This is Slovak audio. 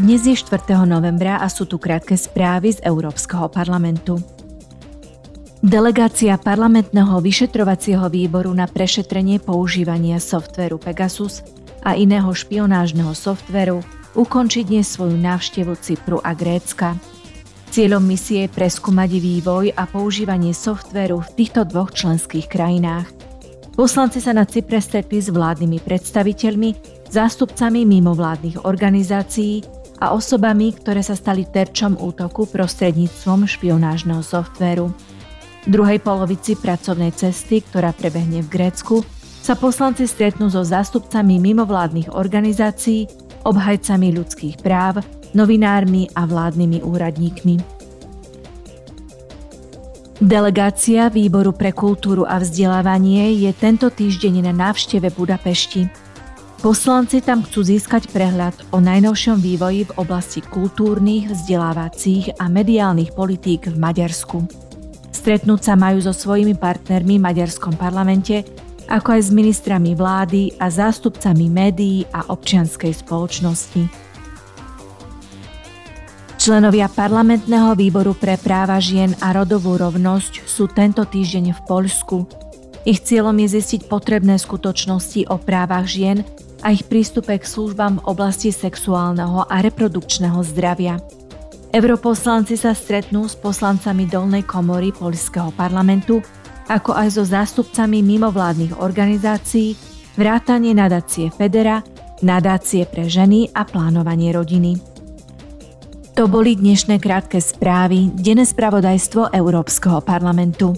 Dnes je 4. novembra a sú tu krátke správy z Európskeho parlamentu. Delegácia parlamentného vyšetrovacieho výboru na prešetrenie používania softveru Pegasus a iného špionážneho softveru ukončí dnes svoju návštevu Cypru a Grécka. Cieľom misie je preskúmať vývoj a používanie softveru v týchto dvoch členských krajinách. Poslanci sa na Cypre stretli s vládnymi predstaviteľmi zástupcami mimovládnych organizácií a osobami, ktoré sa stali terčom útoku prostredníctvom špionážneho softvéru. V druhej polovici pracovnej cesty, ktorá prebehne v Grécku, sa poslanci stretnú so zástupcami mimovládnych organizácií, obhajcami ľudských práv, novinármi a vládnymi úradníkmi. Delegácia Výboru pre kultúru a vzdelávanie je tento týždeň na návšteve Budapešti. Poslanci tam chcú získať prehľad o najnovšom vývoji v oblasti kultúrnych, vzdelávacích a mediálnych politík v Maďarsku. Stretnúť sa majú so svojimi partnermi v Maďarskom parlamente, ako aj s ministrami vlády a zástupcami médií a občianskej spoločnosti. Členovia parlamentného výboru pre práva žien a rodovú rovnosť sú tento týždeň v Poľsku. Ich cieľom je zistiť potrebné skutočnosti o právach žien a ich prístupe k službám v oblasti sexuálneho a reprodukčného zdravia. Europoslanci sa stretnú s poslancami dolnej komory Polského parlamentu, ako aj so zástupcami mimovládnych organizácií, vrátanie nadácie Federa, nadácie pre ženy a plánovanie rodiny. To boli dnešné krátke správy, denné spravodajstvo Európskeho parlamentu.